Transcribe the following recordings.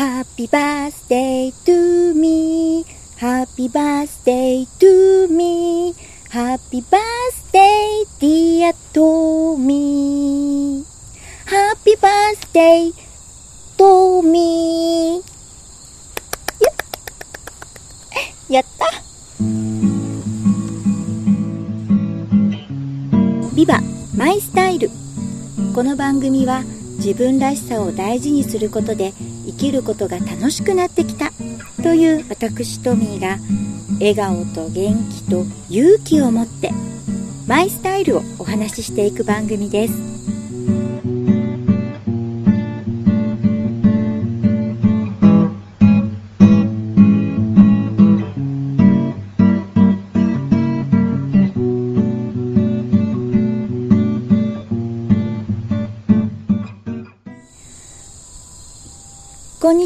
Happy birthday to me Happy birthday to me Happy birthday dear Tommy Happy birthday to me やったビバマイスタイルこの番組は自分らしさを大事にすることできることが楽しくなってきた。という私トミーが笑顔と元気と勇気を持ってマイスタイルをお話ししていく番組です。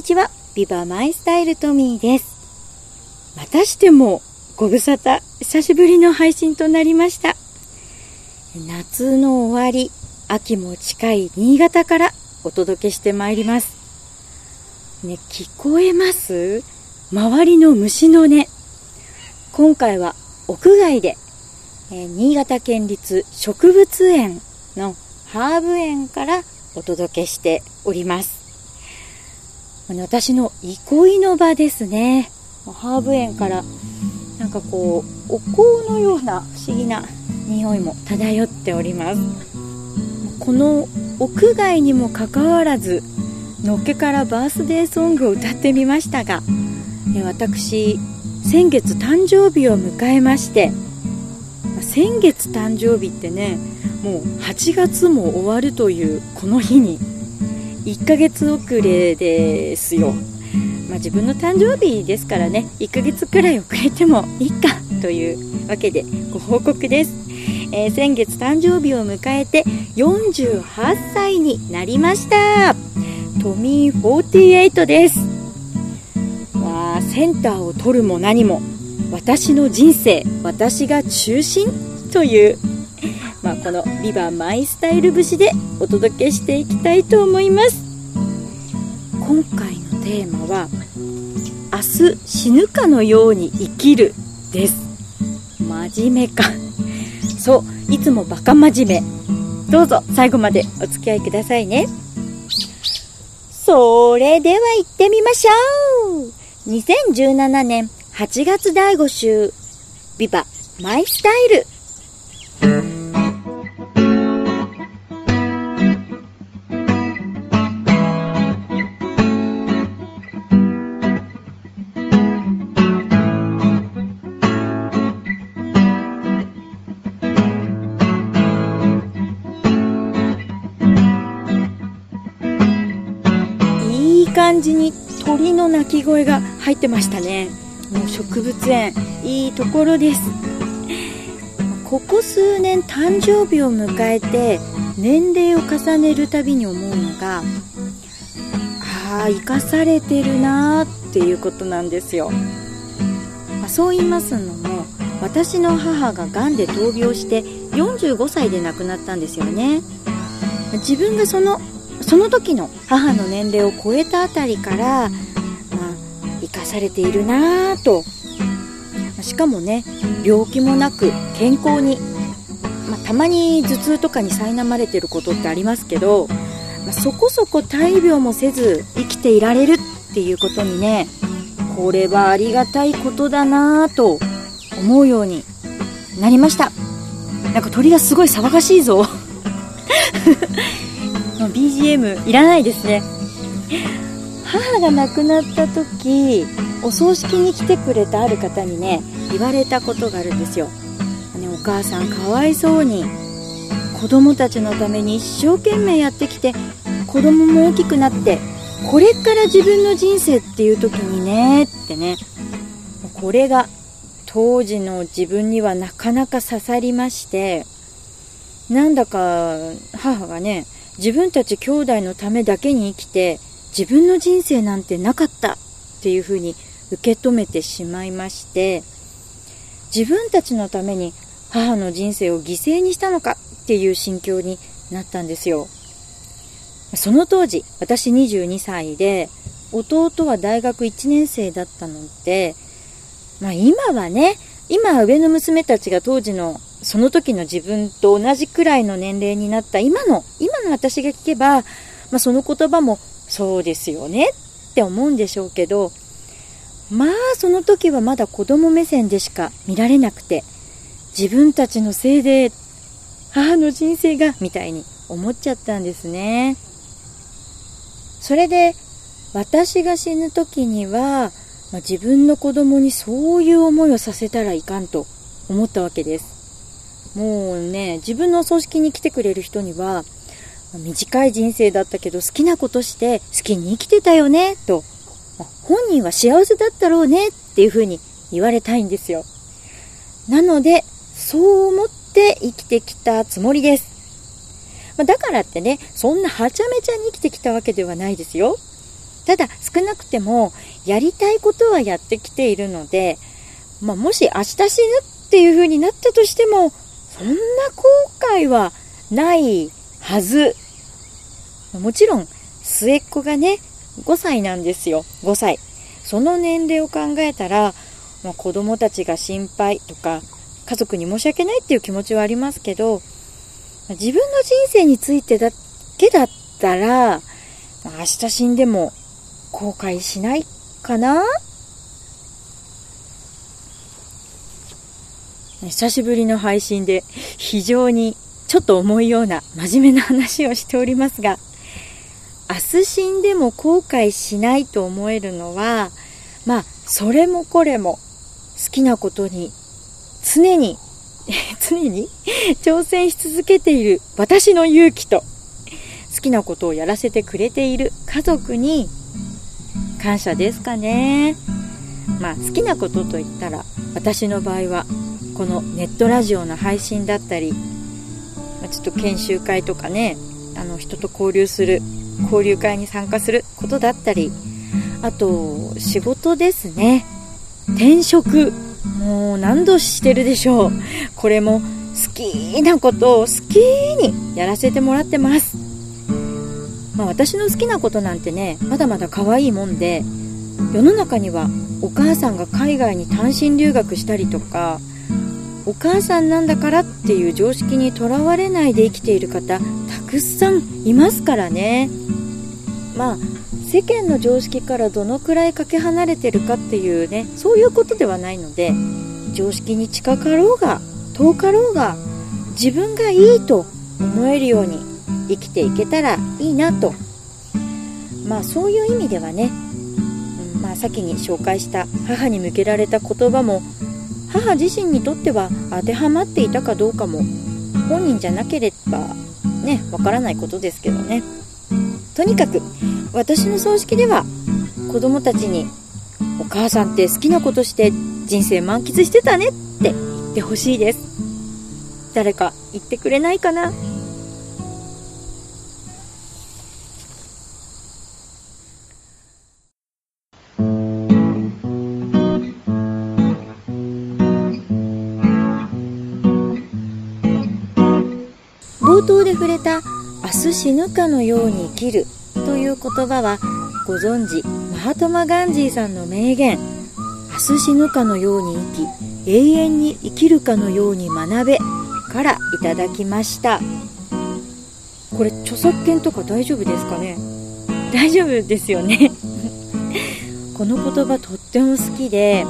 ちは。ビバマイスタイルトミーです。またしてもご無沙汰。久しぶりの配信となりました。夏の終わり秋も近い新潟からお届けしてまいります。ね聞こえます？周りの虫の音。今回は屋外で、え新潟県立植物園のハーブ園からお届けしております。私の憩いの場ですね。ハーブ園からなんかこうお香のような不思議な匂いも漂っております。この屋外にもかかわらずのっけからバースデーソングを歌ってみましたが私先月誕生日を迎えまして先月誕生日ってねもう8月も終わるというこの日に1ヶ月遅れですよ。まあ、自分の誕生日ですからね、1ヶ月くらい遅れてもいいかというわけでご報告です。えー、先月誕生日を迎えて48歳になりました。トミー48です。わあ、センターを取るも何も、私の人生、私が中心？というまあ、この「ビバマイスタイル節」でお届けしていきたいと思います。今回のテーマは「明日死ぬかのように生きる」です。真面目か。そういつもバカ真面目。どうぞ最後までお付き合いくださいね。それでは行ってみましょう。2017年8月第5週ビバマイスタイル。の鳴き声が入ってましたね。もう植物園いいところです。ここ数年誕生日を迎えて年齢を重ねるたびに思うのがああ生かされてるなーっていうことなんですよ、まあ、そう言いますのも私の母ががんで闘病して45歳で亡くなったんですよね。自分がそのその時の母の年齢を超えたあたりから、生かされているなぁと。しかもね病気もなく健康に、まあ、たまに頭痛とかに苛まれてることってありますけど、まあ、そこそこ大病もせず生きていられるっていうことにねこれはありがたいことだなぁと思うようになりました。なんか鳥がすごい騒がしいぞ。BGM いらないですね。母が亡くなった時お葬式に来てくれたある方にね言われたことがあるんですよ、ね、お母さんかわいそうに子供たちのために一生懸命やってきて子供も大きくなってこれから自分の人生っていう時にねってねこれが当時の自分にはなかなか刺さりましてなんだか母がね自分たち兄弟のためだけに生きて自分の人生なんてなかったっていうふうに受け止めてしまいまして自分たちのために母の人生を犠牲にしたのかっていう心境になったんですよ。その当時私22歳で弟は大学1年生だったので、まあ今はね、今上の娘たちが当時のその時の自分と同じくらいの年齢になった今の、今の私が聞けば、まあその言葉もそうですよねって思うんでしょうけど、まあその時はまだ子供目線でしか見られなくて、自分たちのせいで母の人生がみたいに思っちゃったんですね。それで私が死ぬ時には、まあ、自分の子供にそういう思いをさせたらいかんと思ったわけです。もうね、自分の葬式に来てくれる人には、短い人生だったけど好きなことして好きに生きてたよね、と、本人は幸せだったろうねっていうふうに言われたいんですよ。なので、そう思って生きてきたつもりです。だからってね、そんなはちゃめちゃに生きてきたわけではないですよ。ただ、少なくても、やりたいことはやってきているので、まあ、もし明日死ぬっていう風になったとしても、そんな後悔はないはず。もちろん、末っ子がね、5歳なんですよ。5歳。その年齢を考えたら、まあ、子供たちが心配とか、家族に申し訳ないっていう気持ちはありますけど、自分の人生についてだけだったら、まあ明日死んでも後悔しないかな？久しぶりの配信で非常にちょっと重いような真面目な話をしておりますが、明日死んでも後悔しないと思えるのは、まあ、それもこれも好きなことに常に 常に？挑戦し続けている私の勇気と好きなことをやらせてくれている家族に感謝ですかね。まあ好きなことといったら私の場合はこのネットラジオの配信だったり、まちょっと研修会とかね、あの人と交流する、交流会に参加することだったり、あと仕事ですね。転職もう何度してるでしょう。これも好きなことを好きにやらせてもらってます。まあ私の好きなことなんてね、まだまだ可愛いもんで、世の中にはお母さんが海外に単身留学したりとか、お母さんなんだからっていう常識にとらわれないで生きている方、くさんいますからね。まあ世間の常識からどのくらいかけ離れてるかっていうねそういうことではないので常識に近かろうが遠かろうが自分がいいと思えるように生きていけたらいいなとまあそういう意味ではね、うん、まあ先に紹介した母に向けられた言葉も母自身にとっては当てはまっていたかどうかも本人じゃなければねわからないことですけどね。とにかく私の葬式では子供たちにお母さんって好きなことして人生満喫してたねって言ってほしいです。誰か言ってくれないかな？死ぬかのように生きる。という言葉はご存知マハトマ・ガンジーさんの名言。明日死ぬかのように生き永遠に生きるかのように学べからいただきました。これ著作権とか大丈夫ですかね？大丈夫ですよね。この言葉とっても好きで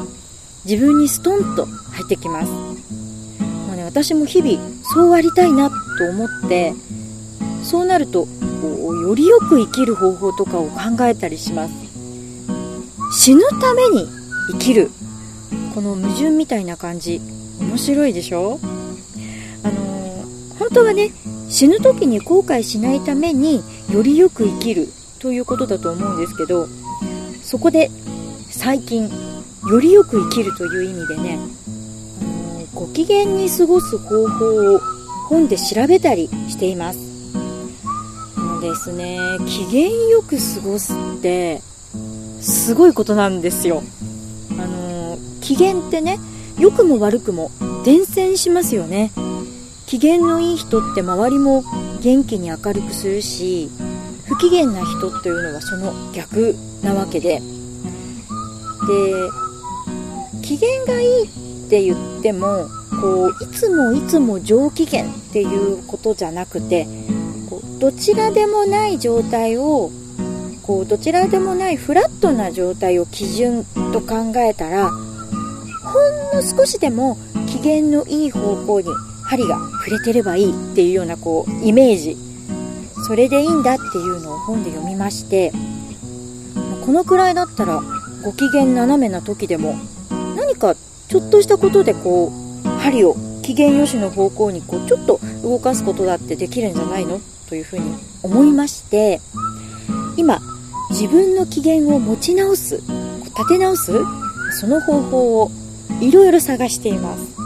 自分にストンと入ってきます、まあね、私も日々そうありたいなと思ってそうなるとこうよりよく生きる方法とかを考えたりします。死ぬために生きる。この矛盾みたいな感じ。面白いでしょ？あのー、本当はね死ぬ時に後悔しないためによりよく生きる。ということだと思うんですけどそこで最近よりよく生きるという意味でね、あのー、ご機嫌に過ごす方法を本で調べたりしています。ですね。機嫌よく過ごすってすごいことなんですよ。あの機嫌ってね良くも悪くも伝染しますよね。機嫌のいい人って周りも元気に明るくするし不機嫌な人というのはその逆なわけで。で機嫌がいいって言ってもこういつもいつも上機嫌っていうことじゃなくてこうどちらでもない状態をこうどちらでもないフラットな状態を基準と考えたらほんの少しでも機嫌のいい方向に針が触れてればいいっていうようなこうイメージ。それでいいんだっていうのを本で読みましてこのくらいだったらご機嫌斜めな時でも何かちょっとしたことでこう針を機嫌よしの方向にこうちょっと動かすことだってできるんじゃないの？というふうに思いまして今自分の機嫌を持ち直す立て直すその方法をいろいろ探しています、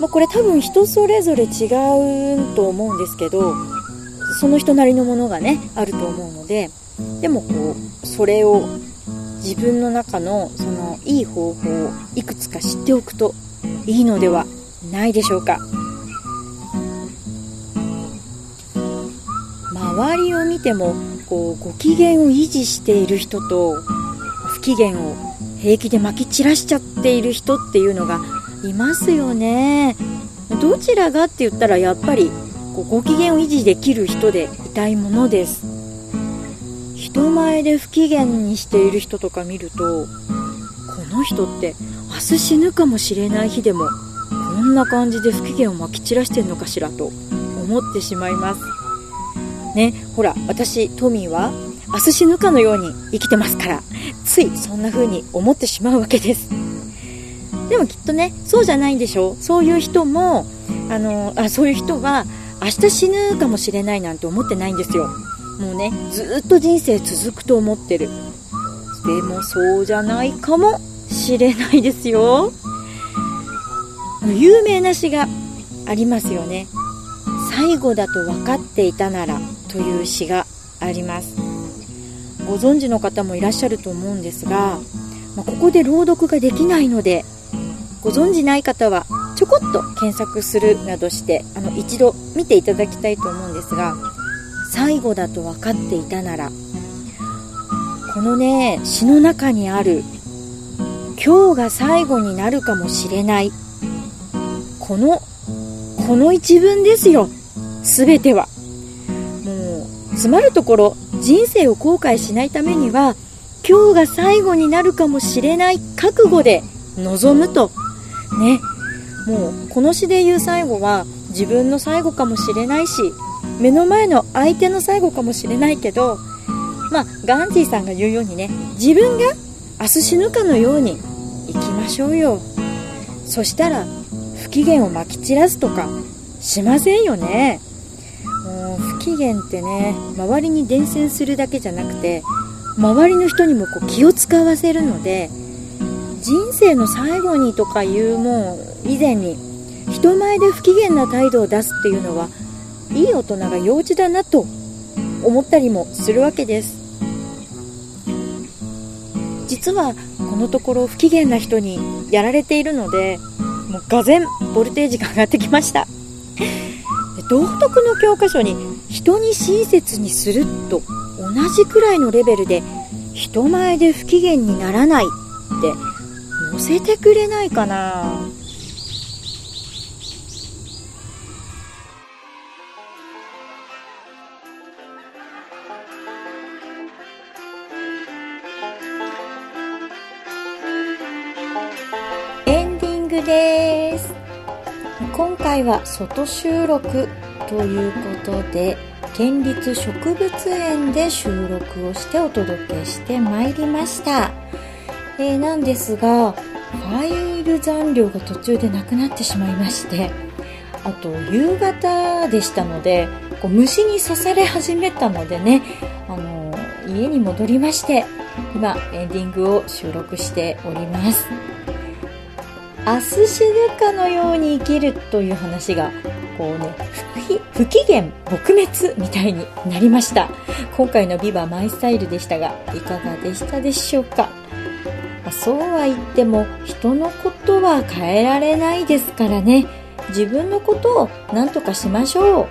まあ、これ多分人それぞれ違うと思うんですけどその人なりのものがねあると思うのででもこうそれを自分の中のそのいい方法をいくつか知っておくといいのではないでしょうか。周りを見てもこうご機嫌を維持している人と不機嫌を平気でまき散らしちゃっている人っていうのがいますよね。どちらがって言ったらやっぱりこうご機嫌を維持できる人でいたいものです。人前で不機嫌にしている人とか見るとこの人って明日死ぬかもしれない日でもこんな感じで不機嫌をまき散らしてんのかしらと思ってしまいます。ね。ほら私トミーは明日死ぬかのように生きてますから。ついそんな風に思ってしまうわけです。でもきっとねそうじゃないんでしょそういう人もあのあそういう人は明日死ぬかもしれないなんて思ってないんですよ。もうねずっと人生続くと思ってる。でもそうじゃないかもしれないですよ。有名な詩がありますよね。最後だと分かっていたならという詩があります。ご存知の方もいらっしゃると思うんですが、まあ、ここで朗読ができないのでご存じない方はちょこっと検索するなどしてあの一度見ていただきたいと思うんですが最後だと分かっていたならこのね詩の中にある今日が最後になるかもしれないこのこの一文ですよ全ては。詰まるところ人生を後悔しないためには今日が最後になるかもしれない覚悟で臨むと。ね。もうこの詩で言う最後は自分の最後かもしれないし目の前の相手の最後かもしれないけどまあガンジーさんが言うようにね自分が明日死ぬかのように生きましょうよ。そしたら不機嫌をまき散らすとかしませんよね。不機嫌ってね周りに伝染するだけじゃなくて周りの人にもこう気を使わせるので人生の最後にとかいうもう以前に人前で不機嫌な態度を出すっていうのはいい大人が幼稚だなと思ったりもするわけです。実はこのところ不機嫌な人にやられているのでもうがぜボルテージが上がってきました。道徳の教科書に人に親切にすると同じくらいのレベルで人前で不機嫌にならないって載せてくれないかな。エンディングです。今回は外収録。ということで県立植物園で収録をしてお届けしてまいりました、えー、なんですがファイル残量が途中でなくなってしまいましてあと夕方でしたのでこう虫に刺され始めたのでね、あのー、家に戻りまして今エンディングを収録しております。明日死ぬかのように生きるという話がこうね不機嫌撲滅みたいになりました今回のビバマイスタイルでしたがいかがでしたでしょうか？そうは言っても人のことは変えられないですからね自分のことを何とかしましょう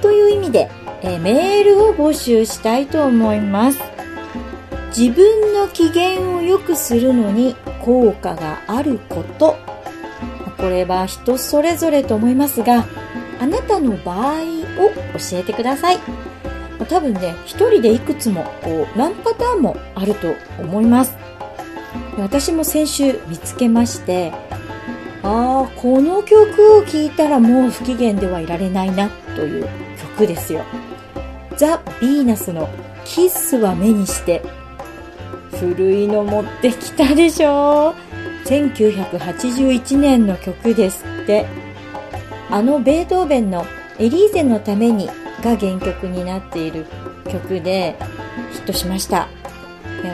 という意味でえメールを募集したいと思います。自分の機嫌を良くするのに効果があること。これは人それぞれと思いますが、あなたの場合を教えてください。多分ね、一人でいくつもこう何パターンもあると思います。私も先週見つけまして、ああ、この曲を聴いたらもう不機嫌ではいられないなという曲ですよ。ザ・ヴィーナスのキスは目にして古いの持ってきたでしょ1981年の曲ですってあのベートーベンのエリーゼのためにが原曲になっている曲でヒットしました。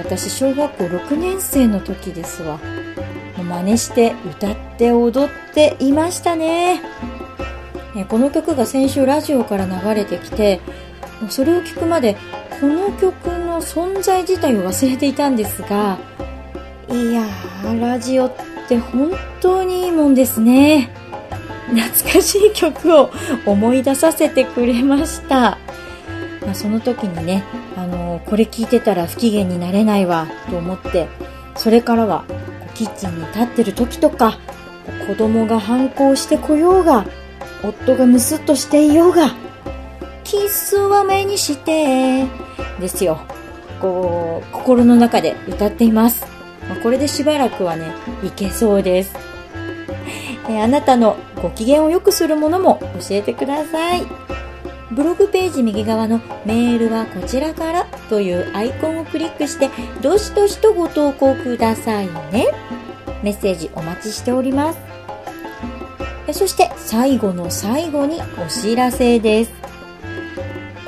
私小学校6年生の時ですわ。真似して歌って踊っていましたね。この曲が先週ラジオから流れてきてそれを聞くまでこの曲の存在自体を忘れていたんですがいやーラジオって本当にいいもんですね。懐かしい曲を思い出させてくれました、まあ、その時にね、あのー、これ聞いてたら不機嫌になれないわと思ってそれからはキッチンに立ってる時とか子供が反抗してこようが夫がムスッとしていようがキスは目にしてですよ。こう心の中で歌っています、まあ、これでしばらくはねいけそうです。えあなたのご機嫌を良くするものも教えてください。ブログページ右側のメールはこちらからというアイコンをクリックしてどしどしとご投稿くださいね。メッセージお待ちしております。そして最後の最後にお知らせです。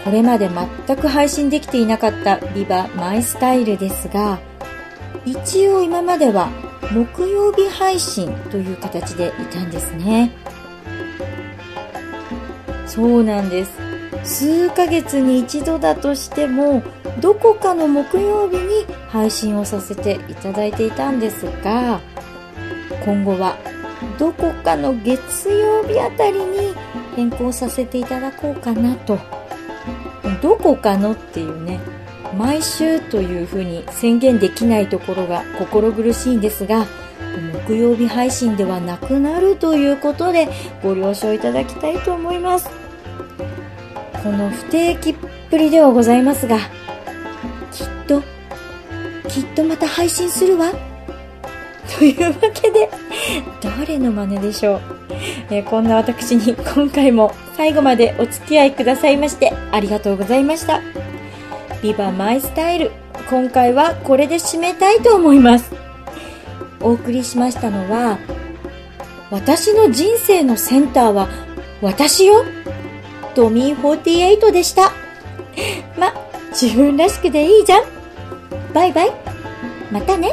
これまで全く配信できていなかったビバマイスタイルですが、一応今までは木曜日配信という形でいたんですね。そうなんです。数ヶ月に一度だとしても、どこかの木曜日に配信をさせていただいていたんですが、今後はどこかの月曜日あたりに変更させていただこうかなとどこかのっていうね毎週というふうに宣言できないところが心苦しいんですが木曜日配信ではなくなるということでご了承いただきたいと思います。この不定期っぷりではございますがきっときっとまた配信するわ。というわけで誰の真似でしょう、え、こんな私に今回も最後までお付き合いくださいましてありがとうございました。ビバマイスタイル。今回はこれで締めたいと思います。お送りしましたのは、私の人生のセンターは私よ？ドミー48でした。ま、自分らしくでいいじゃん。バイバイ。またね。